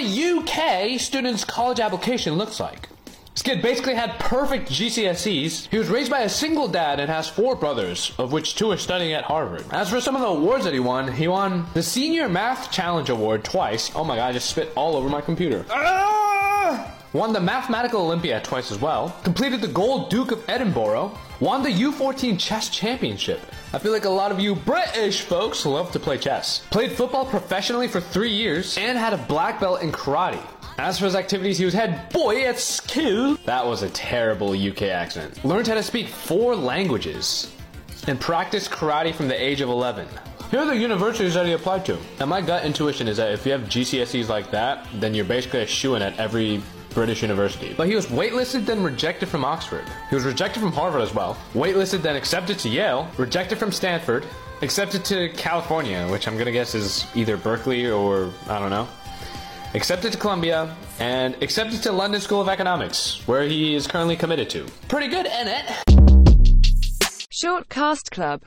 a UK student's college application looks like. This kid basically had perfect GCSEs. He was raised by a single dad and has four brothers, of which two are studying at Harvard. As for some of the awards that he won, he won the Senior Math Challenge Award twice. Oh my god, I just spit all over my computer. Ah! Won the Mathematical Olympiad twice as well. Completed the Gold Duke of Edinburgh. Won the U14 Chess Championship. I feel like a lot of you British folks love to play chess. Played football professionally for three years and had a black belt in karate. As for his activities, he was head boy at school. That was a terrible UK accent. Learned how to speak four languages and practiced karate from the age of 11. Here are the universities that he applied to. Now, my gut intuition is that if you have GCSEs like that, then you're basically a shoo in at every British university. But he was waitlisted, then rejected from Oxford. He was rejected from Harvard as well. Waitlisted, then accepted to Yale. Rejected from Stanford. Accepted to California, which I'm gonna guess is either Berkeley or I don't know accepted to Columbia, and accepted to London School of Economics, where he is currently committed to. Pretty good, ain't it? Short Cast Club